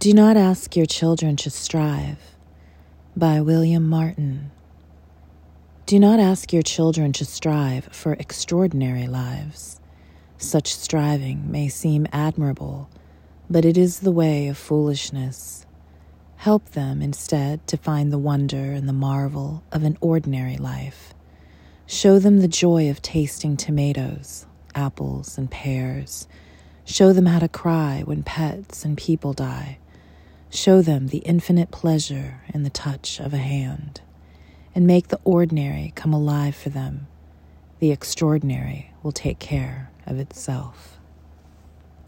Do not ask your children to strive. By William Martin. Do not ask your children to strive for extraordinary lives. Such striving may seem admirable, but it is the way of foolishness. Help them instead to find the wonder and the marvel of an ordinary life. Show them the joy of tasting tomatoes, apples, and pears. Show them how to cry when pets and people die. Show them the infinite pleasure in the touch of a hand and make the ordinary come alive for them. The extraordinary will take care of itself.